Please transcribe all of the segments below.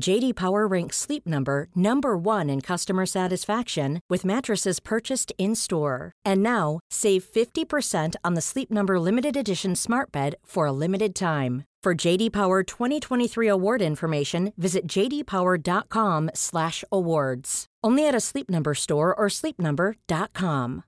JD Power ranks Sleep Number number 1 in customer satisfaction with mattresses purchased in-store. And now, save 50% on the Sleep Number limited edition Smart Bed for a limited time. For JD Power 2023 award information, visit jdpower.com/awards. Only at a Sleep Number store or sleepnumber.com.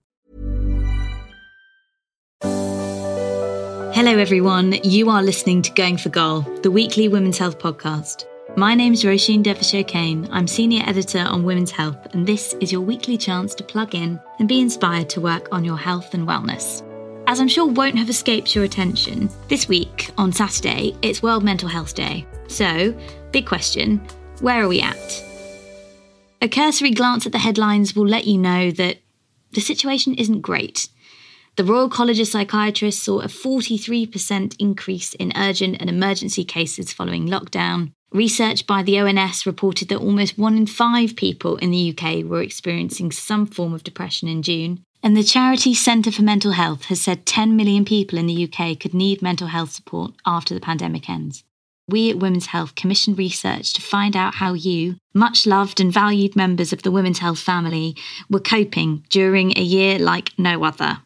Hello everyone, you are listening to Going for Goal, the weekly women's health podcast. My name's Roisin Dervish-O'Kane. I'm senior editor on Women's Health, and this is your weekly chance to plug in and be inspired to work on your health and wellness. As I'm sure won't have escaped your attention, this week, on Saturday, it's World Mental Health Day. So, big question where are we at? A cursory glance at the headlines will let you know that the situation isn't great. The Royal College of Psychiatrists saw a 43% increase in urgent and emergency cases following lockdown. Research by the ONS reported that almost one in five people in the UK were experiencing some form of depression in June. And the charity Centre for Mental Health has said 10 million people in the UK could need mental health support after the pandemic ends. We at Women's Health commissioned research to find out how you, much loved and valued members of the Women's Health family, were coping during a year like no other.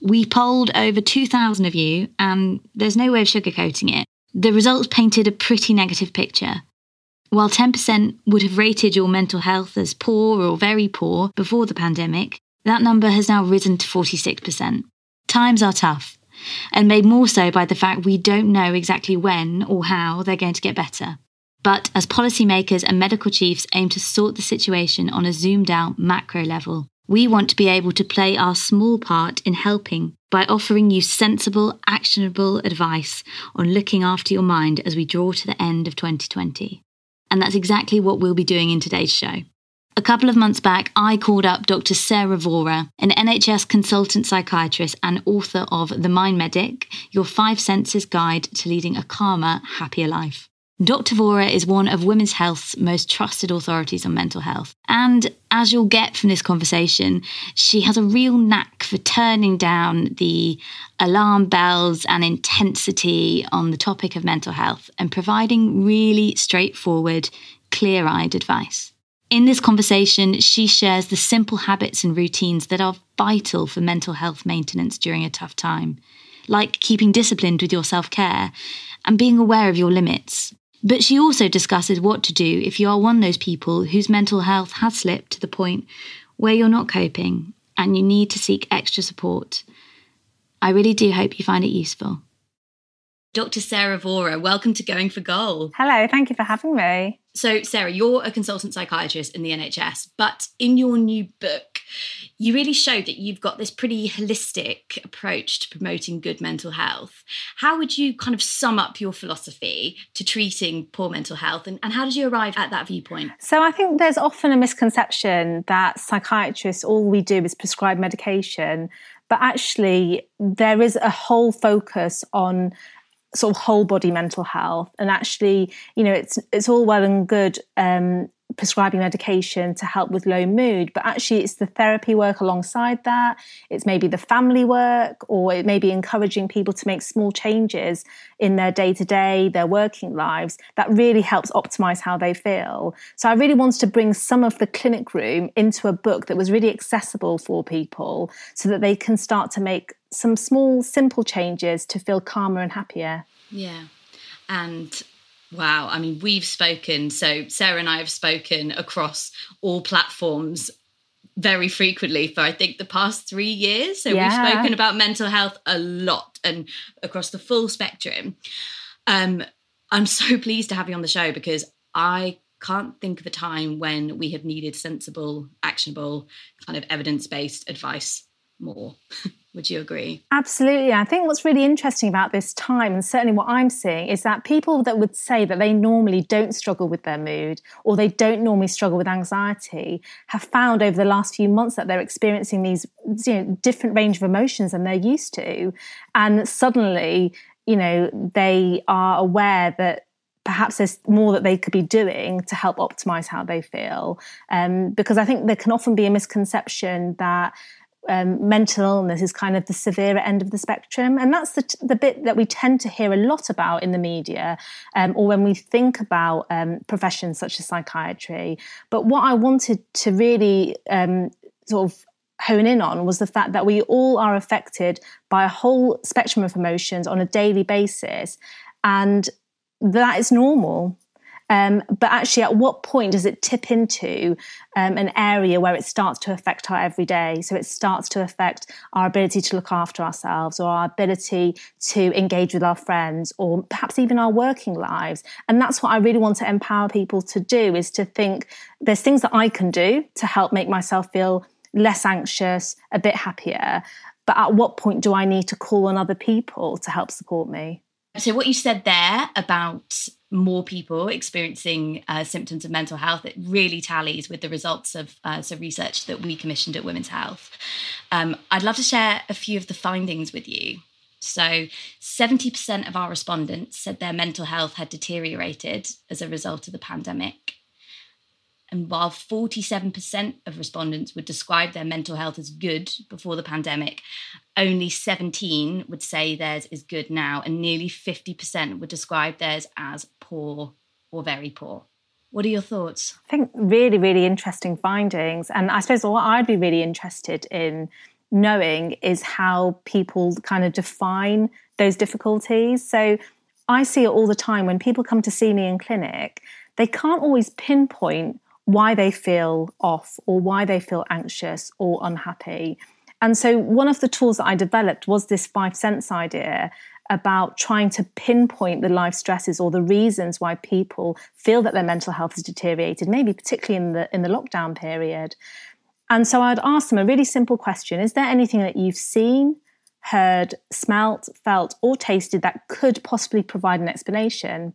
We polled over 2,000 of you, and there's no way of sugarcoating it. The results painted a pretty negative picture. While 10% would have rated your mental health as poor or very poor before the pandemic, that number has now risen to 46%. Times are tough, and made more so by the fact we don't know exactly when or how they're going to get better. But as policymakers and medical chiefs aim to sort the situation on a zoomed out macro level, we want to be able to play our small part in helping by offering you sensible, actionable advice on looking after your mind as we draw to the end of 2020. And that's exactly what we'll be doing in today's show. A couple of months back, I called up Dr. Sarah Vohra, an NHS consultant psychiatrist and author of The Mind Medic Your Five Senses Guide to Leading a Calmer, Happier Life. Dr. Vohra is one of women's health's most trusted authorities on mental health. And as you'll get from this conversation, she has a real knack for turning down the alarm bells and intensity on the topic of mental health and providing really straightforward, clear eyed advice. In this conversation, she shares the simple habits and routines that are vital for mental health maintenance during a tough time, like keeping disciplined with your self care and being aware of your limits. But she also discusses what to do if you are one of those people whose mental health has slipped to the point where you're not coping and you need to seek extra support. I really do hope you find it useful. Dr. Sarah Vohra, welcome to Going for Goal. Hello, thank you for having me. So, Sarah, you're a consultant psychiatrist in the NHS, but in your new book, you really showed that you've got this pretty holistic approach to promoting good mental health. How would you kind of sum up your philosophy to treating poor mental health, and, and how did you arrive at that viewpoint? So, I think there's often a misconception that psychiatrists, all we do is prescribe medication, but actually, there is a whole focus on sort of whole body mental health and actually you know it's it's all well and good um, prescribing medication to help with low mood but actually it's the therapy work alongside that. It's maybe the family work or it may be encouraging people to make small changes in their day to day their working lives that really helps optimize how they feel. So i really wanted to bring some of the clinic room into a book that was really accessible for people so that they can start to make some small simple changes to feel calmer and happier. Yeah. And Wow. I mean, we've spoken, so Sarah and I have spoken across all platforms very frequently for I think the past three years. So yeah. we've spoken about mental health a lot and across the full spectrum. Um, I'm so pleased to have you on the show because I can't think of a time when we have needed sensible, actionable, kind of evidence based advice more. Would you agree? Absolutely. I think what's really interesting about this time, and certainly what I'm seeing, is that people that would say that they normally don't struggle with their mood or they don't normally struggle with anxiety have found over the last few months that they're experiencing these you know, different range of emotions than they're used to. And suddenly, you know, they are aware that perhaps there's more that they could be doing to help optimize how they feel. Um, because I think there can often be a misconception that um, mental illness is kind of the severer end of the spectrum. And that's the, the bit that we tend to hear a lot about in the media um, or when we think about um, professions such as psychiatry. But what I wanted to really um, sort of hone in on was the fact that we all are affected by a whole spectrum of emotions on a daily basis. And that is normal. Um, but actually, at what point does it tip into um, an area where it starts to affect our everyday? So it starts to affect our ability to look after ourselves or our ability to engage with our friends or perhaps even our working lives. And that's what I really want to empower people to do is to think there's things that I can do to help make myself feel less anxious, a bit happier. But at what point do I need to call on other people to help support me? So, what you said there about more people experiencing uh, symptoms of mental health, it really tallies with the results of uh, some research that we commissioned at Women's Health. Um, I'd love to share a few of the findings with you. So, 70% of our respondents said their mental health had deteriorated as a result of the pandemic. And while 47% of respondents would describe their mental health as good before the pandemic, only 17 would say theirs is good now, and nearly 50% would describe theirs as poor or very poor. What are your thoughts? I think really, really interesting findings. And I suppose what I'd be really interested in knowing is how people kind of define those difficulties. So I see it all the time when people come to see me in clinic, they can't always pinpoint why they feel off or why they feel anxious or unhappy. And so, one of the tools that I developed was this five sense idea about trying to pinpoint the life stresses or the reasons why people feel that their mental health has deteriorated, maybe particularly in the in the lockdown period. And so I'd ask them a really simple question: Is there anything that you've seen, heard, smelt, felt, or tasted that could possibly provide an explanation?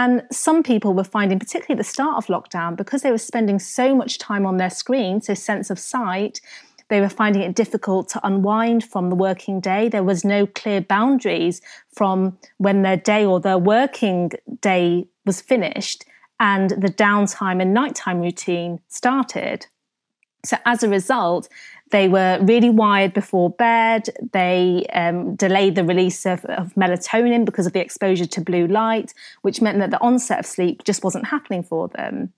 And some people were finding, particularly at the start of lockdown, because they were spending so much time on their screen, so sense of sight, they were finding it difficult to unwind from the working day. There was no clear boundaries from when their day or their working day was finished and the downtime and nighttime routine started. So, as a result, they were really wired before bed. They um, delayed the release of, of, melatonin because of the exposure to blue light, which meant that the onset of sleep just wasn't happening for them.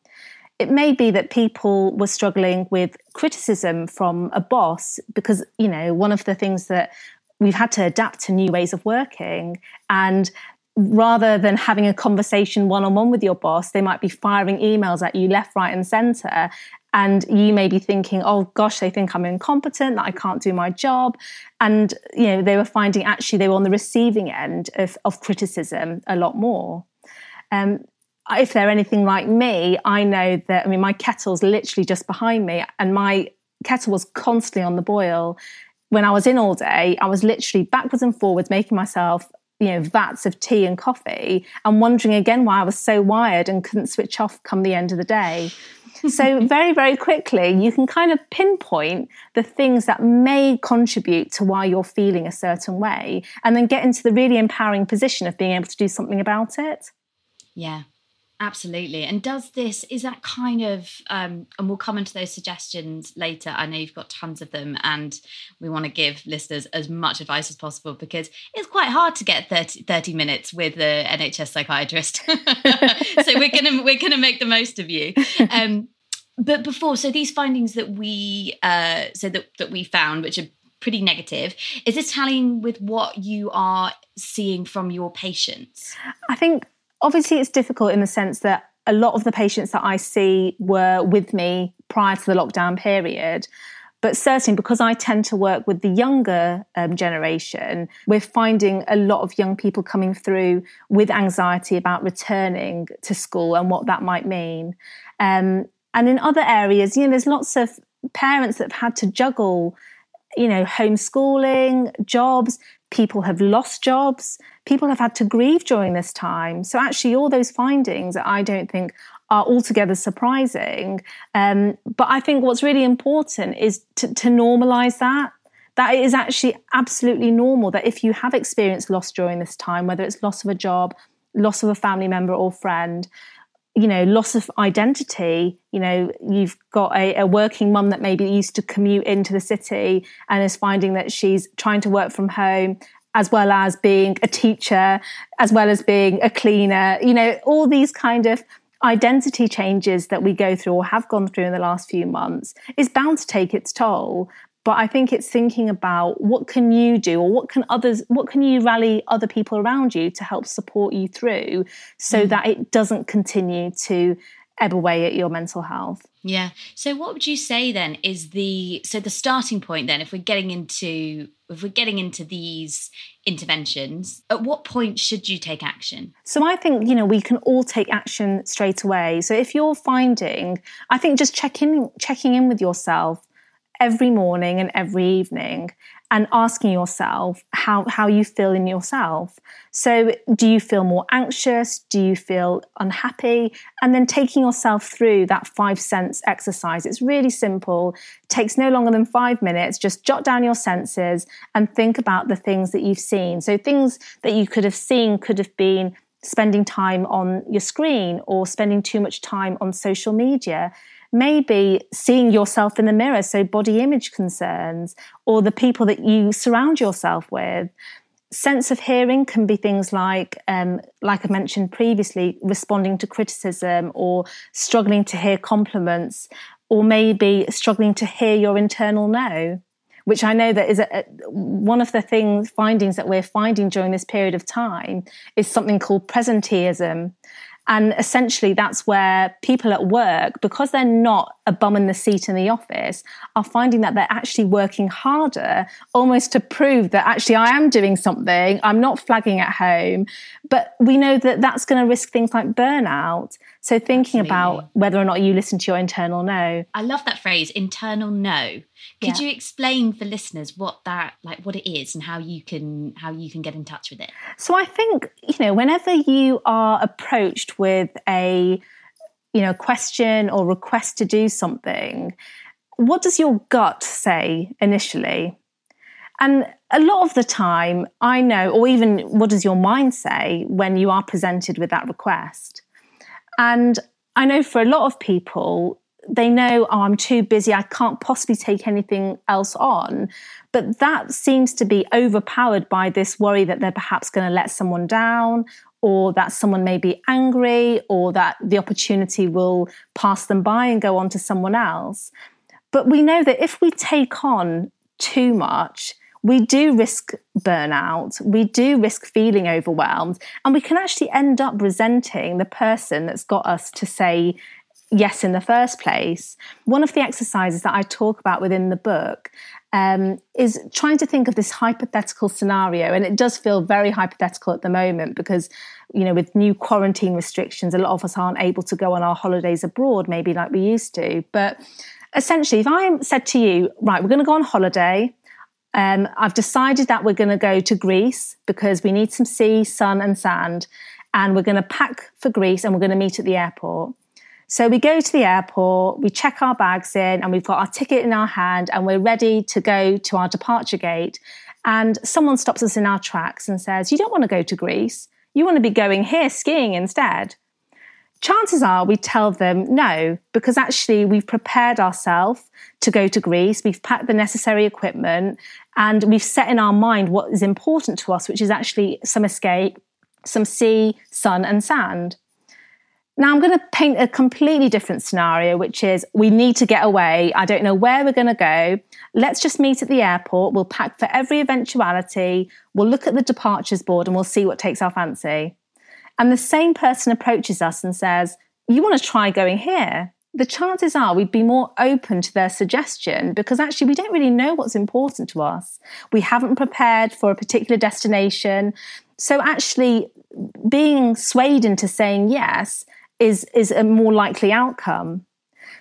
It may be that people were struggling with criticism from a boss because, you know, one of the things that we've had to adapt to new ways of working and rather than having a conversation one on one with your boss, they might be firing emails at you left, right, and center. And you may be thinking, oh gosh, they think I'm incompetent, that I can't do my job. And, you know, they were finding actually they were on the receiving end of, of criticism a lot more. Um, if they're anything like me, I know that, I mean, my kettle's literally just behind me and my kettle was constantly on the boil. When I was in all day, I was literally backwards and forwards making myself you know vats of tea and coffee and wondering again why I was so wired and couldn't switch off come the end of the day. So very very quickly you can kind of pinpoint the things that may contribute to why you're feeling a certain way and then get into the really empowering position of being able to do something about it. Yeah. Absolutely. And does this, is that kind of, um, and we'll come into those suggestions later. I know you've got tons of them, and we want to give listeners as much advice as possible because it's quite hard to get 30, 30 minutes with the NHS psychiatrist. so we're going to, we're going to make the most of you. Um, but before, so these findings that we, uh, so that, that we found, which are pretty negative, is this tallying with what you are seeing from your patients? I think obviously it's difficult in the sense that a lot of the patients that I see were with me prior to the lockdown period. But certainly, because I tend to work with the younger um, generation, we're finding a lot of young people coming through with anxiety about returning to school and what that might mean. Um, and in other areas, you know, there's lots of parents that have had to juggle, you know, homeschooling, jobs. People have lost jobs. People have had to grieve during this time. So actually, all those findings, I don't think are altogether surprising. Um, but I think what's really important is to, to normalize that. That is actually absolutely normal that if you have experienced loss during this time, whether it's loss of a job, loss of a family member or friend, you know, loss of identity. You know, you've got a, a, working mum that maybe used to commute into the city and is finding that she's trying to work from home as well as being a teacher, as well as being a cleaner. You know, all these kind of identity changes that we go through or have gone through in the last few months is bound to take its toll but i think it's thinking about what can you do or what can others what can you rally other people around you to help support you through so mm. that it doesn't continue to ebb away at your mental health yeah so what would you say then is the so the starting point then if we're getting into if we're getting into these interventions at what point should you take action? So i think you know we can all take action straight away. So if you're finding i think just checking checking in with yourself every morning and every evening and asking yourself how, how you feel in yourself. So, do you feel more anxious? Do you feel unhappy? And then taking yourself through that five sense exercise. It's really simple, takes no longer than five minutes. Just jot down your senses and think about the things that you've seen. So, things that you could have seen could have been spending time on your screen or spending too much time on social media maybe seeing yourself in the mirror, so body image concerns, or the people that you surround yourself with. Sense of hearing can be things like, um, like I mentioned previously, responding to criticism or struggling to hear compliments, or maybe struggling to hear your internal no which I know that is a, a, one of the things findings that we're finding during this period of time is something called presenteeism, and essentially, that's where people at work, because they're not a bum in the seat in the office, are finding that they're actually working harder almost to prove that actually I am doing something, I'm not flagging at home. But we know that that's going to risk things like burnout. So thinking Absolutely. about whether or not you listen to your internal no. I love that phrase, internal no. Could yeah. you explain for listeners what that like what it is and how you can how you can get in touch with it? So I think, you know, whenever you are approached with a you know, question or request to do something, what does your gut say initially? And a lot of the time, I know, or even what does your mind say when you are presented with that request? And I know for a lot of people, they know, oh, I'm too busy, I can't possibly take anything else on. But that seems to be overpowered by this worry that they're perhaps going to let someone down, or that someone may be angry, or that the opportunity will pass them by and go on to someone else. But we know that if we take on too much, we do risk burnout, we do risk feeling overwhelmed, and we can actually end up resenting the person that's got us to say yes in the first place. One of the exercises that I talk about within the book um, is trying to think of this hypothetical scenario. And it does feel very hypothetical at the moment because, you know, with new quarantine restrictions, a lot of us aren't able to go on our holidays abroad, maybe like we used to. But essentially, if I said to you, right, we're going to go on holiday, um, I've decided that we're going to go to Greece because we need some sea, sun, and sand. And we're going to pack for Greece and we're going to meet at the airport. So we go to the airport, we check our bags in, and we've got our ticket in our hand, and we're ready to go to our departure gate. And someone stops us in our tracks and says, You don't want to go to Greece. You want to be going here skiing instead chances are we tell them no, because actually we've prepared ourselves to go to Greece, we've packed the necessary equipment, and we've set in our mind what is important to us, which is actually some escape, some sea, sun, and sand. Now, I'm going to paint a completely different scenario, which is we need to get away. I don't know where we're going to go. Let's just meet at the airport. We'll pack for every eventuality. We'll look at the departures board and we'll see what takes our fancy and the same person approaches us and says, You want to try going here? the chances are we'd be more open to their suggestion because actually we don't really know what's important to us. We haven't prepared for a particular destination. So actually being swayed into saying yes is, is a more likely outcome.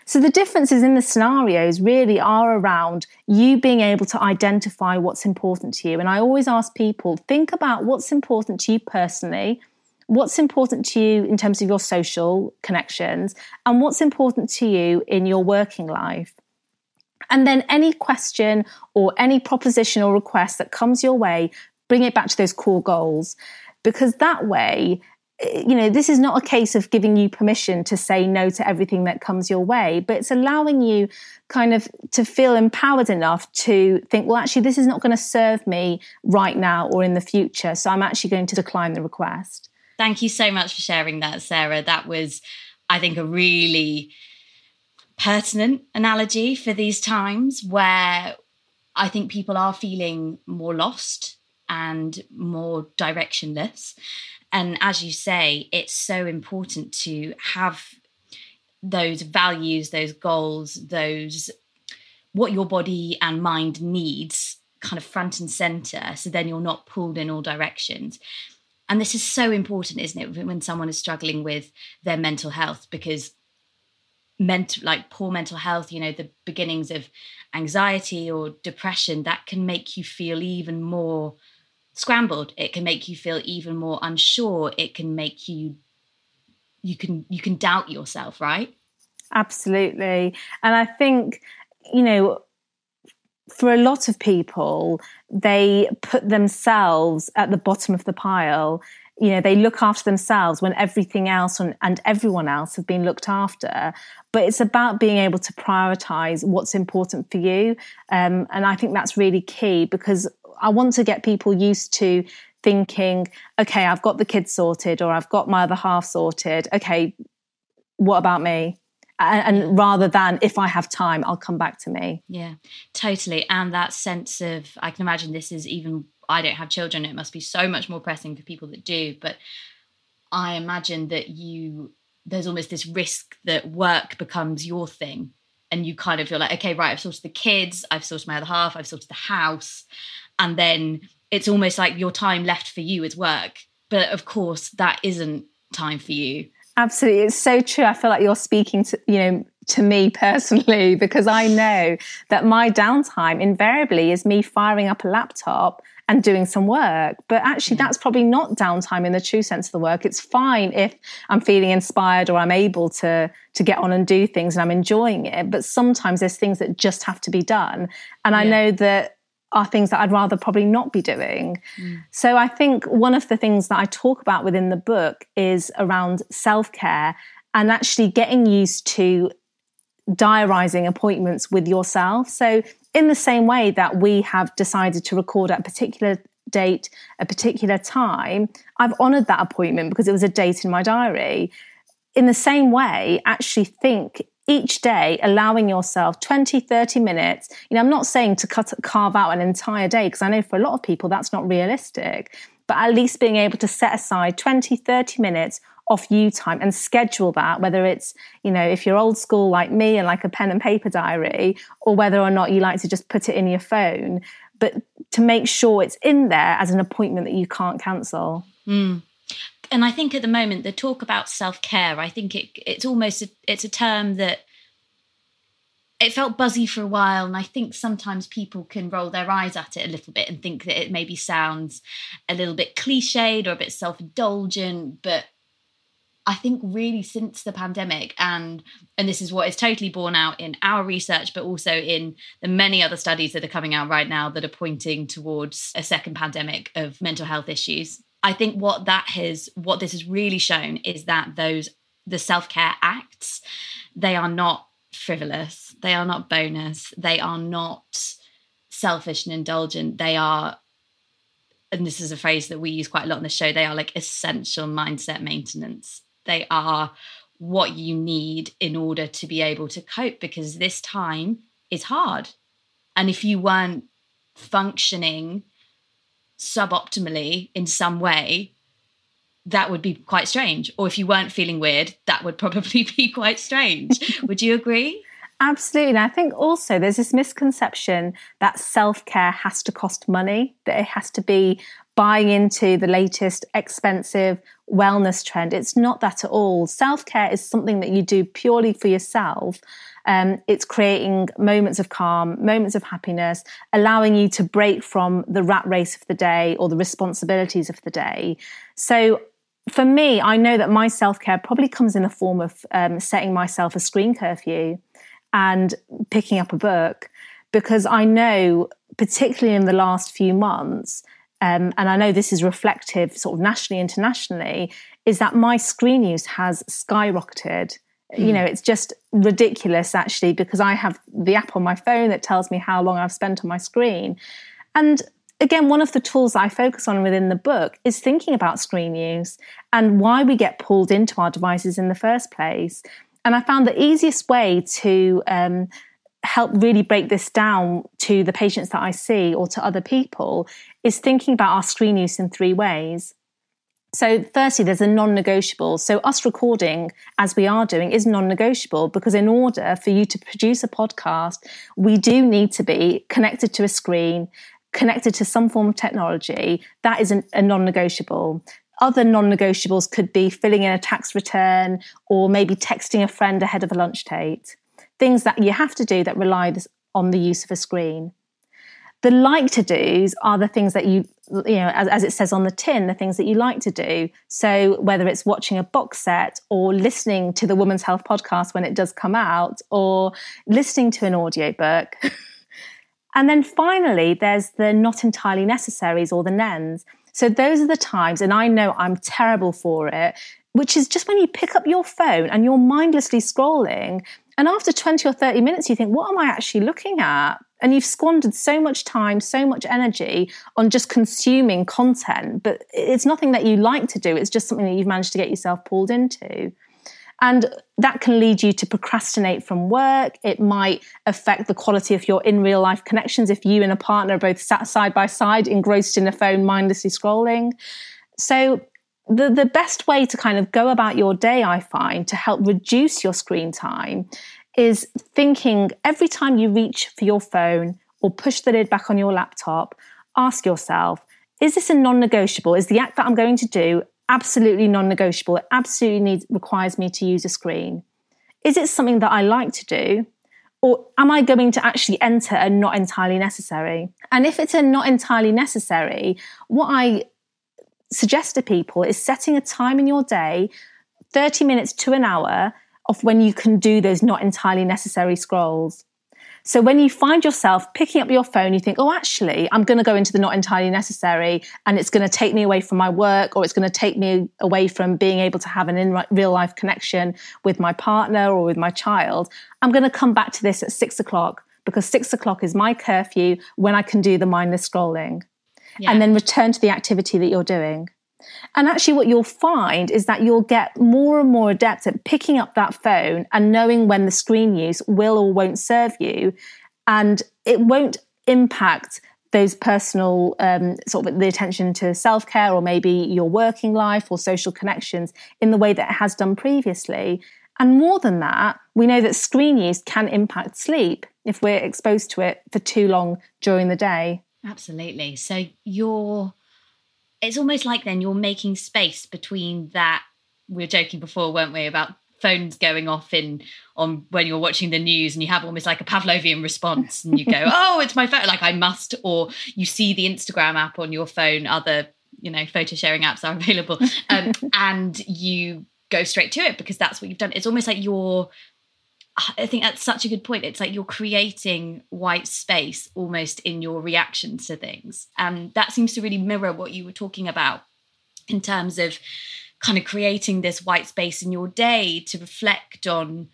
So the differences in the scenarios really are around you being able to identify what's important to you. And I always ask people, think about what's important to you personally what's important to you in terms of your social connections and what's important to you in your working life. And then any question or any proposition or request that comes your way, bring it back to those core goals. Because that way, eh, you know, this is not a case of giving you permission to say no to everything that comes your way, but it's allowing you kind of to feel empowered enough to think, well, actually, this is not going to serve me right now or in the future. So I'm actually going to decline the request. Thank you so much for sharing that, Sarah. That was, I think, a really pertinent analogy for these times where I think people are feeling more lost and more directionless. And as you say, it's so important to have those values, those goals, those what your body and mind needs kind of front and center. So then you're not pulled in all directions. And this is so important, isn't it, when someone is struggling with their mental health because mental like poor mental health, you know, the beginnings of anxiety or depression, that can make you feel even more scrambled. It can make you feel even more unsure. It can make you you can you can doubt yourself, right? Absolutely. And I think, you know, for a lot of people, they put themselves at the bottom of the pile. You know, they look after themselves when everything else and, and everyone else have been looked after. But it's about being able to prioritize what's important for you. Um, and I think that's really key because I want to get people used to thinking, okay, I've got the kids sorted or I've got my other half sorted. Okay, what about me? And, rather than if I have time, I'll come back to me. Yeah, totally. And that sense of, I can imagine this is even, I don't have children, it must be so much more pressing for people that do. But I imagine that you, there's almost this risk that work becomes your thing. And you kind of feel like, okay, right, I've sorted the kids, I've sorted my other half, I've sorted the house. And then it's almost like your time left for you is work. But of course, that isn't time for you Absolutely. It's so true. I feel like you're speaking to, you know, to me personally, because I know that my downtime invariably is me firing up a laptop and doing some work. But actually, mm. that's probably not downtime in the true sense of the work. It's fine if I'm feeling inspired or I'm able to, to get on and do things and I'm enjoying it. But sometimes there's things that just have to be done. And I know that are things that I'd rather probably not be doing. Mm. So I think one of the things that I talk about within the book is around self care and actually getting used to diarising appointments with yourself. So, in the same way that we have decided to record at a particular date, a particular time, I've honoured that appointment because it was a date in my diary. In the same way, actually think each day allowing yourself 20 30 minutes. You know i'm not saying to cut carve out an entire day because i know for a lot of people that's not realistic but at least being able to set aside 20 30 minutes off you time and schedule that whether it's you know if you're old school like me and like a pen and paper diary or whether or not you like to just put it in your phone but to make sure it's in there as an appointment that you can't cancel. Mm and I think at the moment the talk about self care, I think it it's almost a, it's a term that it felt buzzy for a while, and I think sometimes people can roll their eyes at it a little bit and think that it maybe sounds a little bit cliched or a bit self indulgent, but I think really since the pandemic and and this is what is totally borne out in our research but also in the many other studies that are coming out right now that are pointing towards a second pandemic of mental health issues I think what that has, what this has really shown is that those, the self care acts, they are not frivolous, they are not bonus, they are not selfish and indulgent. They are, and this is a phrase that we use quite a lot on the show, they are like essential mindset maintenance. They are what you need in order to be able to cope because this time is hard. And if you weren't functioning suboptimally in some way, that would be quite strange. Or if you weren't feeling weird, that would probably be quite strange. would you agree? Absolutely. And I think also there's this misconception that self care has to cost money, that it has to be buying into the latest expensive wellness trend. It's not that at all. Self care is something that you do purely for yourself. Um, it's creating moments of calm, moments of happiness, allowing you to break from the rat race of the day or the responsibilities of the day. So for me, I know that my self care probably comes in the form of um, setting myself a screen curfew and picking up a book because I know, particularly in the last few months, um, and I know this is reflective sort of nationally, internationally, is that my screen use has skyrocketed. You hmm. know, it's just ridiculous actually because I have the app on my phone that tells me how long I've spent on my screen. And again, one of the tools I focus on within the book is thinking about screen use and why we get pulled into our devices in the first place. And I found the easiest way to um, help really break this down to the patients that I see or to other people is thinking about our screen use in three ways. So, firstly, there's a non negotiable. So, us recording as we are doing is non negotiable because, in order for you to produce a podcast, we do need to be connected to a screen, connected to some form of technology. That is an, a non negotiable. Other non negotiables could be filling in a tax return or maybe texting a friend ahead of a lunch date. Things that you have to do that rely on the use of a screen. The like to do's are the things that you, you know, as, as, it says on the tin, the things that you like to do. So whether it's watching a box set or listening to the Women's Health podcast when it does come out or listening to an audiobook. and then finally, there's the not entirely necessaries or the nens. So those are the times, and I know I'm terrible for it, which is just when you pick up your phone and you're mindlessly scrolling. And after 20 or 30 minutes, you think, what am I actually looking at? And you've squandered so much time, so much energy on just consuming content, but it's nothing that you like to do. It's just something that you've managed to get yourself pulled into. And that can lead you to procrastinate from work. It might affect the quality of your in real life connections if you and a partner are both sat side by side, engrossed in a phone, mindlessly scrolling. So, the, the best way to kind of go about your day, I find, to help reduce your screen time is thinking every time you reach for your phone or push the lid back on your laptop, ask yourself, is this a non negotiable? Is the act that I'm going to do absolutely non-negotiable. It absolutely needs requires me to use a screen. Is it something that I like to do? Or am I going to actually enter a not entirely necessary? And if it's a not entirely necessary, what I suggest to people is setting a time in your day, 30 minutes to an hour, of when you can do those not entirely necessary scrolls. So when you find yourself picking up your phone, you think, oh, actually, I'm going to go into the not entirely necessary and it's going to take me away from my work or it's going to take me away from being able to have an in real life connection with my partner or with my child. I'm going to come back to this at six o'clock because six o'clock is my curfew when I can do the mindless scrolling. Yeah. And then return to the activity that you're doing. And actually, what you'll find is that you'll get more and more adept at picking up that phone and knowing when the screen use will or won't serve you. And it won't impact those personal um, sort of the attention to self care or maybe your working life or social connections in the way that it has done previously. And more than that, we know that screen use can impact sleep if we're exposed to it for too long during the day. Absolutely. So you're it's almost like then you're making space between that we were joking before weren't we about phones going off in on when you're watching the news and you have almost like a Pavlovian response and you go, oh, it's my phone, like I must, or you see the Instagram app on your phone, other, you know, photo sharing apps are available. Um, and you go straight to it because that's what you've done. It's almost like you're I think that's such a good point. It's like you're creating white space almost in your reactions to things. And that seems to really mirror what you were talking about in terms of kind of creating this white space in your day to reflect on,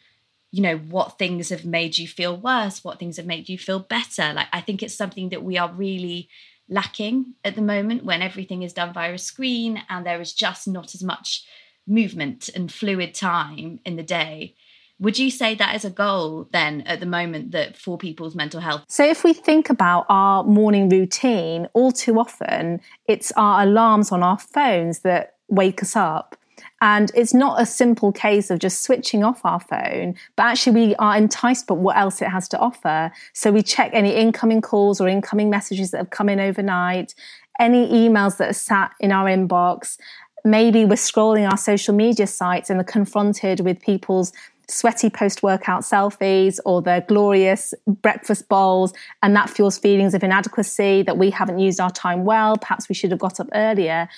you know, what things have made you feel worse, what things have made you feel better. Like, I think it's something that we are really lacking at the moment when everything is done via a screen and there is just not as much movement and fluid time in the day would you say that is a goal then at the moment that for people's mental health? So, if we think about our morning routine, all too often it's our alarms on our phones that wake us up. And it's not a simple case of just switching off our phone, but actually we are enticed by what else it has to offer. So we check any incoming calls or incoming messages that have come in overnight, any emails that are sat in our inbox. Maybe we're scrolling our social media sites and are confronted with people's sweaty post workout selfies or their glorious breakfast bowls. And that fuels feelings of inadequacy that we haven't used our time well. Perhaps we should have got up earlier.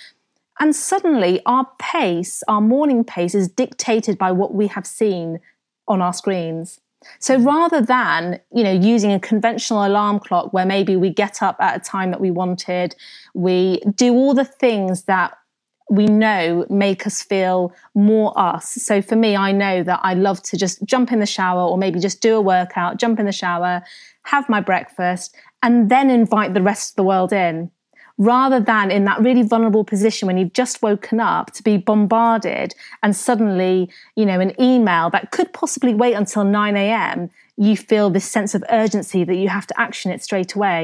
And suddenly our pace, our morning pace is dictated by what we have seen on our screens. So rather than, you know, using a conventional alarm clock where maybe we get up at a time that we wanted, we do all the things that we know make us feel more us. So for me, I know that I love to just jump in the shower or maybe just do a workout, jump in the shower, have my breakfast, and then invite the rest of the world in. Rather than in that really vulnerable position when you've just woken up to be bombarded and suddenly, you know, an email that could possibly wait until 9 a.m., you feel this sense of urgency that you have to action it straight away.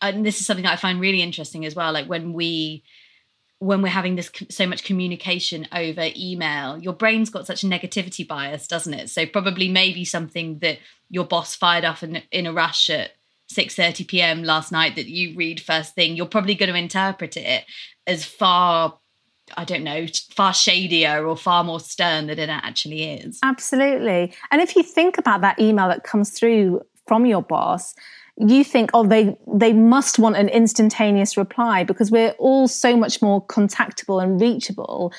and this is something that I find really interesting as well like when we when we're having this so much communication over email your brain's got such a negativity bias doesn't it so probably maybe something that your boss fired off in, in a rush at 6:30 p.m. last night that you read first thing, you're probably going to interpret it as far I don't know, far shadier or far more stern than it actually is. Absolutely. And if you think about that email that comes through from your boss, you think, oh, they they must want an instantaneous reply because we're all so much more contactable and reachable.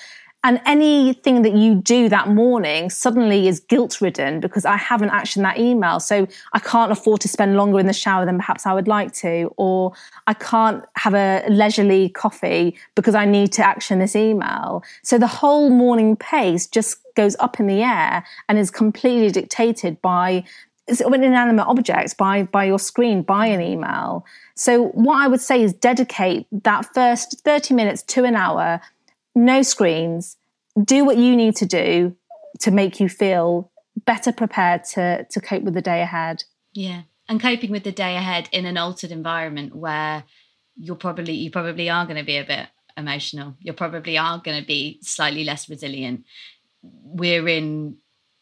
And anything that you do that morning suddenly is guilt ridden because I haven't actioned that email. So I can't afford to spend longer in the shower than perhaps I would like to. Or I can't have a leisurely coffee because I need to action this email. So the whole morning pace just goes up in the air and is completely dictated by an inanimate object by by your screen by an email so what i would say is dedicate that first 30 minutes to an hour no screens, do what you need to do to make you feel better prepared to to cope with the day ahead. Yeah. And coping with the day ahead in an altered environment where you're probably you probably are going to be a bit emotional. You probably are going to be slightly less resilient. We're in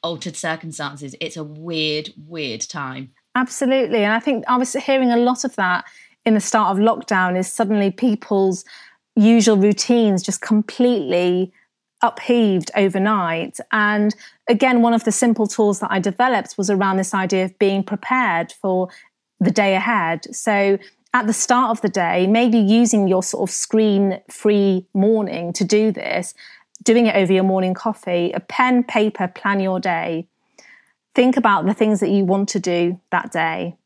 altered circumstances. It's a weird, weird time. Absolutely. And I think I was hearing a lot of that in the start of lockdown is suddenly people's usual routines just completely upheaved overnight. And again, one of the simple tools that I developed was around this idea of being prepared for the day ahead. So at the start of the day, maybe using your sort of screen free morning to do this, doing it over your morning coffee, a pen, paper, plan your day. Think about the things that you want to do that day.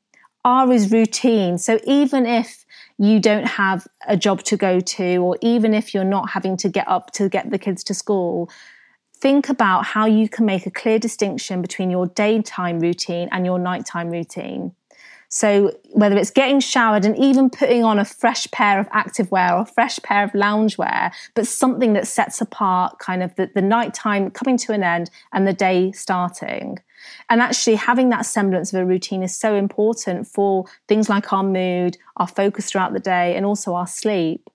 R is routine. So even if you don't have a job to go to, or even if you're not having to get up to get the kids to school, think about how you can make a clear distinction between your daytime routine and your nighttime routine. So whether it's getting showered and even putting on a fresh pair of activewear or a fresh pair of loungewear, but something that sets apart kind of the, the nighttime coming to an end and the day starting. And actually, having that semblance of a routine is so important for things like our mood, our focus throughout the day, and also our sleep.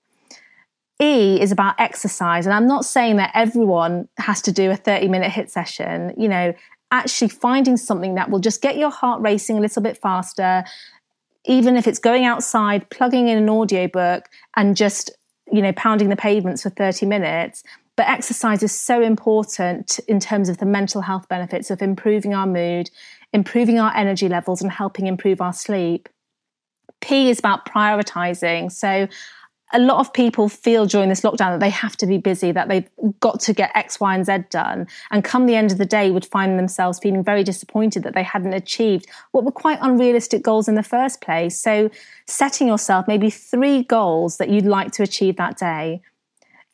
E is about exercise. And I'm not saying that everyone has to do a 30 minute HIIT session. You know, actually finding something that will just get your heart racing a little bit faster, even if it's going outside, plugging in an audiobook and just, you know, pounding the pavements for 30 minutes. But exercise is so important in terms of the mental health benefits of improving our mood, improving our energy levels, and helping improve our sleep. P is about prioritizing. So a lot of people feel during this lockdown that they have to be busy, that they've got to get X, Y, and Z done. And come the end of the day, would find themselves feeling very disappointed that they hadn't achieved what were quite unrealistic goals in the first place. So, setting yourself maybe three goals that you'd like to achieve that day.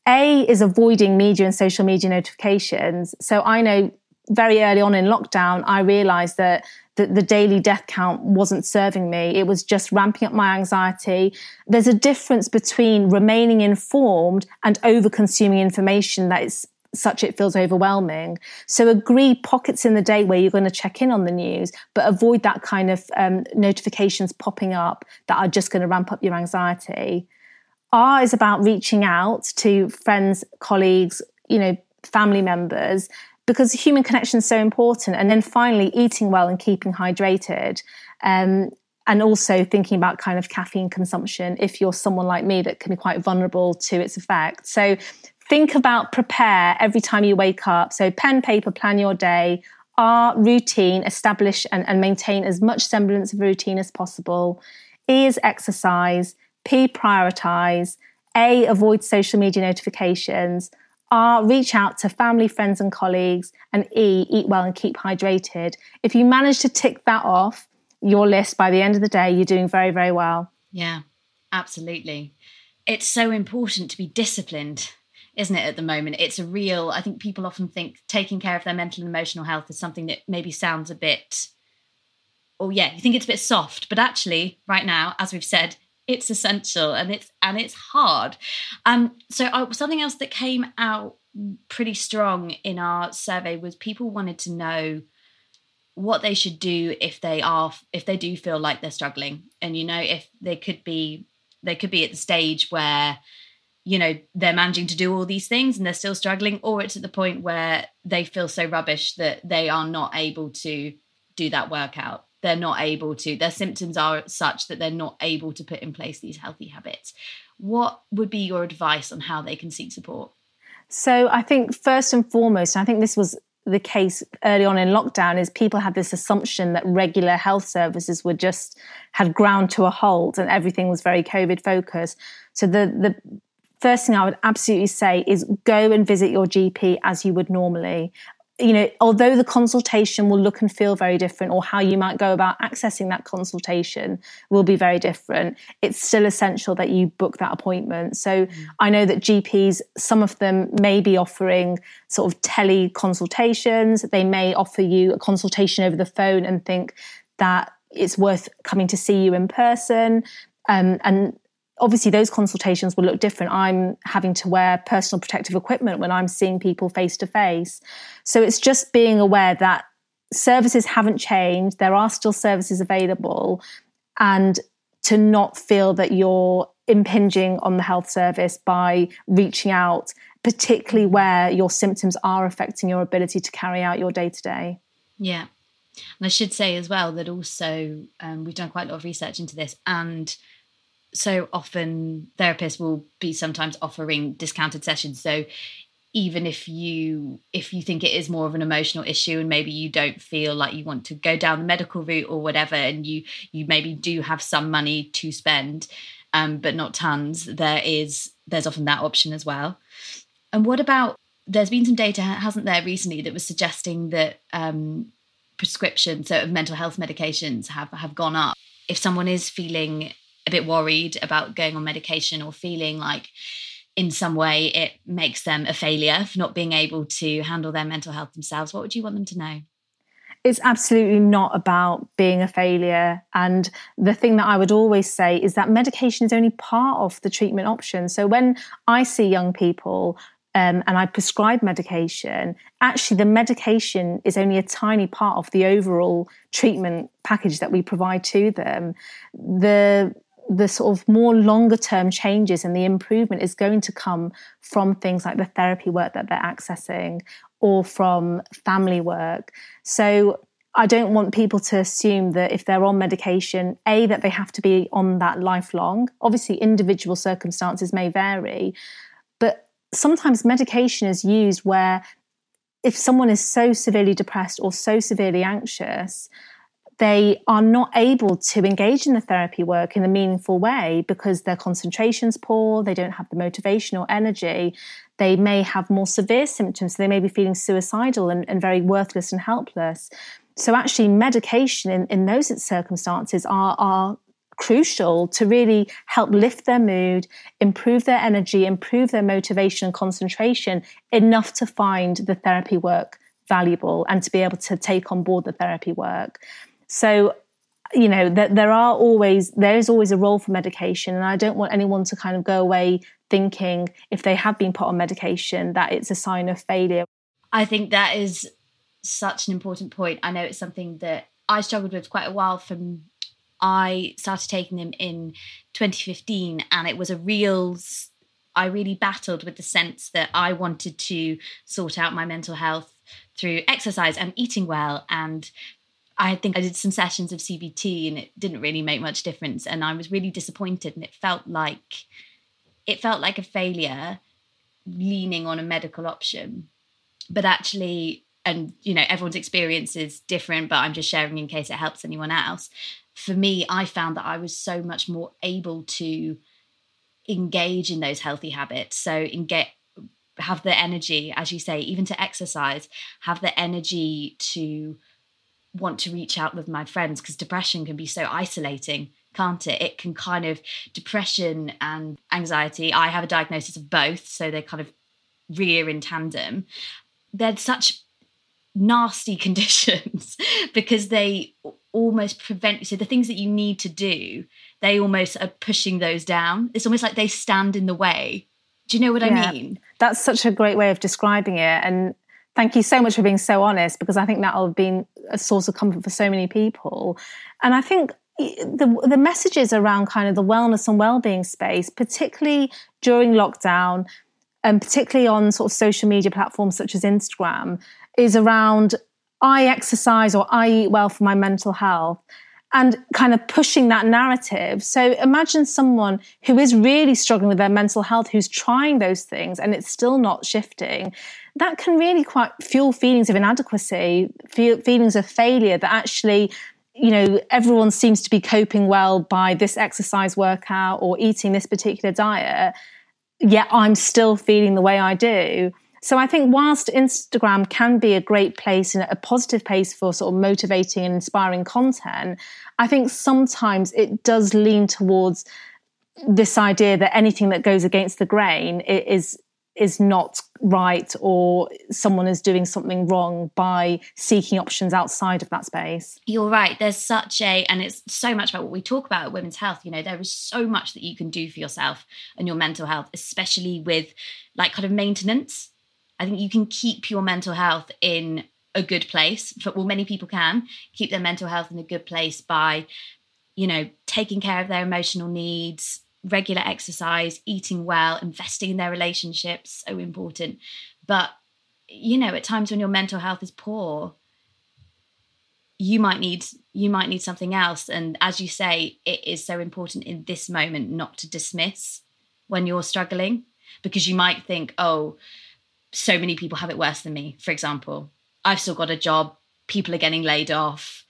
A is avoiding media and social media notifications. So, I know very early on in lockdown, I realized that the, the daily death count wasn't serving me. It was just ramping up my anxiety. There's a difference between remaining informed and over consuming information that is such it feels overwhelming. So agree pockets in the day where you're going to check in on the news, but avoid that kind of um, notifications popping up that are just going to ramp up your anxiety. R is about reaching out to friends, colleagues, you know, family members because human connection is so important. And then finally, eating well and keeping hydrated. Um, and also thinking about kind of caffeine consumption if you're someone like me that can be quite vulnerable to its effects. So think about prepare every time you wake up. So pen, paper, plan your day. R routine, establish and, and maintain as much semblance of routine as possible. E is exercise. P prioritize. A avoid social media notifications. R, reach out to family, friends, and colleagues. And E, eat well and keep hydrated. If you manage to tick that off your list by the end of the day, you're doing very, very well. Yeah, absolutely. It's so important to be disciplined, isn't it, at the moment? It's a real, I think people often think taking care of their mental and emotional health is something that maybe sounds a bit, oh, yeah, you think it's a bit soft. But actually, right now, as we've said, it's essential and it's and it's hard. Um so I, something else that came out pretty strong in our survey was people wanted to know what they should do if they are if they do feel like they're struggling. And you know if they could be they could be at the stage where you know they're managing to do all these things and they're still struggling or it's at the point where they feel so rubbish that they are not able to do that workout they're not able to their symptoms are such that they're not able to put in place these healthy habits. What would be your advice on how they can seek support? So i think first and foremost i think this was the case early on in lockdown is people had this assumption that regular health services were just had ground to a halt and everything was very covid focused. So the the first thing i would absolutely say is go and visit your gp as you would normally you know, although the consultation will look and feel very different, or how you might go about accessing that consultation will be very different, it's still essential that you book that appointment. So mm. I know that GPs, some of them may be offering sort of tele consultations. They may offer you a consultation over the phone and think that it's worth coming to see you in person. Um, and obviously those consultations will look different. I'm having to wear personal protective equipment when I'm seeing people face to face. So it's just being aware that services haven't changed. There are still services available and to not feel that you're impinging on the health service by reaching out, particularly where your symptoms are affecting your ability to carry out your day to day. Yeah. And I should say as well that also um, we've done quite a lot of research into this and so often therapists will be sometimes offering discounted sessions. So even if you if you think it is more of an emotional issue and maybe you don't feel like you want to go down the medical route or whatever and you you maybe do have some money to spend um, but not tons there is there's often that option as well and what about there's been some data hasn't there recently that was suggesting that um, prescriptions so of mental health medications have have gone up if someone is feeling bit worried about going on medication or feeling like in some way it makes them a failure for not being able to handle their mental health themselves, what would you want them to know? It's absolutely not about being a failure. And the thing that I would always say is that medication is only part of the treatment option. So when I see young people um, and I prescribe medication, actually, the medication is only a tiny part of the overall treatment package that we provide to them. The the sort of more longer term changes and the improvement is going to come from things like the therapy work that they're accessing or from family work. So I don't want people to assume that if they're on medication, A, that they have to be on that lifelong. Obviously, individual circumstances may vary, but sometimes medication is used where if someone is so severely depressed or so severely anxious, they are not able to engage in the therapy work in a meaningful way because their concentration's poor, they don't have the motivation or energy. They may have more severe symptoms, they may be feeling suicidal and, and very worthless and helpless. So, actually, medication in, in those circumstances are, are crucial to really help lift their mood, improve their energy, improve their motivation and concentration enough to find the therapy work valuable and to be able to take on board the therapy work. So, you know, that there are always, there is always a role for medication. And I don't want anyone to kind of go away thinking if they have been put on medication that it's a sign of failure. I think that is such an important point. I know it's something that I struggled with quite a while from I started taking them in 2015 and it was a real I really battled with the sense that I wanted to sort out my mental health through exercise and eating well and I think I did some sessions of CBT and it didn't really make much difference. And I was really disappointed and it felt like it felt like a failure leaning on a medical option. But actually, and you know, everyone's experience is different, but I'm just sharing in case it helps anyone else. For me, I found that I was so much more able to engage in those healthy habits. So get have the energy, as you say, even to exercise, have the energy to want to reach out with my friends because depression can be so isolating can't it? It can kind of depression and anxiety i have a diagnosis of both so they kind of rear in tandem. They're such nasty conditions because they almost prevent you. so the things that you need to do they almost are pushing those down. It's almost like they stand in the way. Do you know what yeah, i mean? That's such a great way of describing it and thank you so much for being so honest because I think that'll have been a source of comfort for so many people. And I think eh, the the messages around kind of the wellness and well-being space, particularly during lockdown, and particularly on sort of social media platforms such as Instagram, is around I exercise or I eat well for my mental health and kind of pushing that narrative. So imagine someone who is really struggling with their mental health, who's trying those things and it's still not shifting that can really quite fuel feelings of inadequacy, feel, feelings of failure that actually you know, everyone seems to be coping well by this exercise workout or eating this particular diet, yet I'm still feeling the way I do. So I think whilst Instagram can be a great place and a positive place for sort of motivating and inspiring content, I think sometimes it does lean towards this idea that anything that goes against the grain is is not right or someone is doing something wrong by seeking options outside of that space. You're right. There's such a, and it's so much about what we talk about at women's health. You know, there is so much that you can do for yourself and your mental health, especially with like kind of maintenance. I think you can keep your mental health in a good place. Well, many people can keep their mental health in a good place by, you know, taking care of their emotional needs, regular exercise, eating well, investing in their relationships, so important. But, you know, at times when your mental health is poor, you might need you might need something else and as you say it is so important in this moment not to dismiss when you're struggling because you might think oh so many people have it worse than me, for example. I've still got a job, people are getting laid off.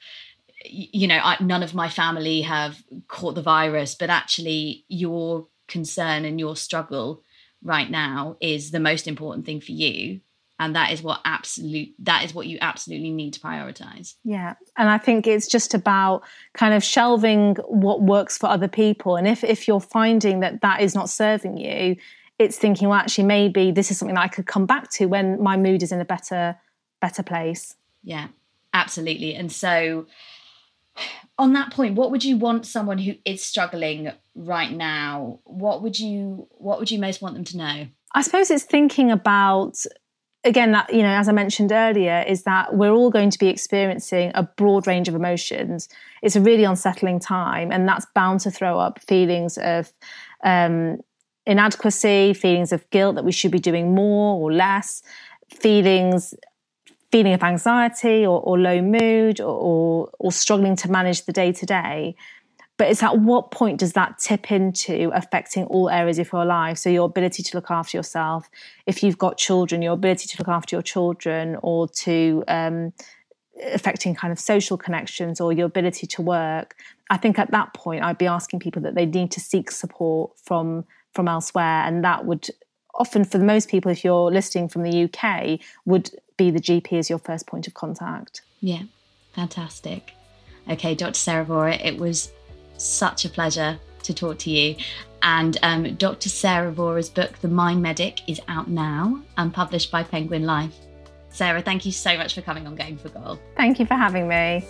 You know, I, none of my family have caught the virus, but actually, your concern and your struggle right now is the most important thing for you. And that is what absolute that is what you absolutely need to prioritize. Yeah. And i think it's just about kind of shelving what works for other people. And if if you're finding that that is not serving you it's thinking well actually maybe this is something that i could come back to when my mood is in a better better place. Yeah absolutely. And so on that point what would you want someone who is struggling right now what would you what would you most want them to know? I suppose it's thinking about again that you know as i mentioned earlier is that we're all going to be experiencing a broad range of emotions. It's a really unsettling time and that's bound to throw up feelings of um, inadequacy feelings of guilt that we should be doing more or less feelings feeling of anxiety or, or low mood or, or, or struggling to manage the day to day. But it's at what point does that tip into affecting all areas of your life? So your ability to look after yourself if you've got children your ability to look after your children or to um, affecting kind of social connections or your ability to work. I think at that point i'd be asking people that they need to seek support from from elsewhere and that would often for the most people if you're listening from the uk would be the gp as your first point of contact yeah fantastic okay dr sarah Vohra, it was such a pleasure to talk to you. And um, Dr. Sarah Vohra's book, The Mind Medic, is out now and published by Penguin Life. Sarah, thank you so much for coming on Going for Goal. Thank you for having me.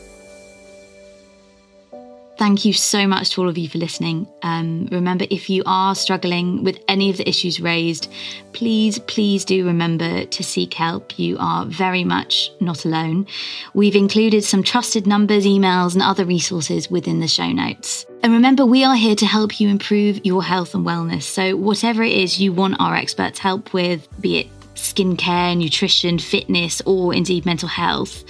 Thank you so much to all of you for listening. Um, remember, if you are struggling with any of the issues raised, please, please do remember to seek help. You are very much not alone. We've included some trusted numbers, emails, and other resources within the show notes. And remember, we are here to help you improve your health and wellness. So, whatever it is you want our experts help with, be it skincare, nutrition, fitness, or indeed mental health,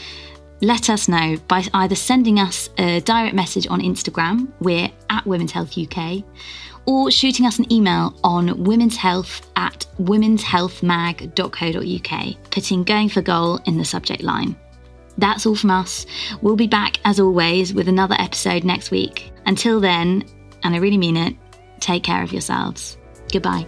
let us know by either sending us a direct message on Instagram, we're at Women's Health UK, or shooting us an email on women's health at womenshealthmag.co.uk, putting going for goal in the subject line. That's all from us. We'll be back as always with another episode next week. Until then, and I really mean it, take care of yourselves. Goodbye.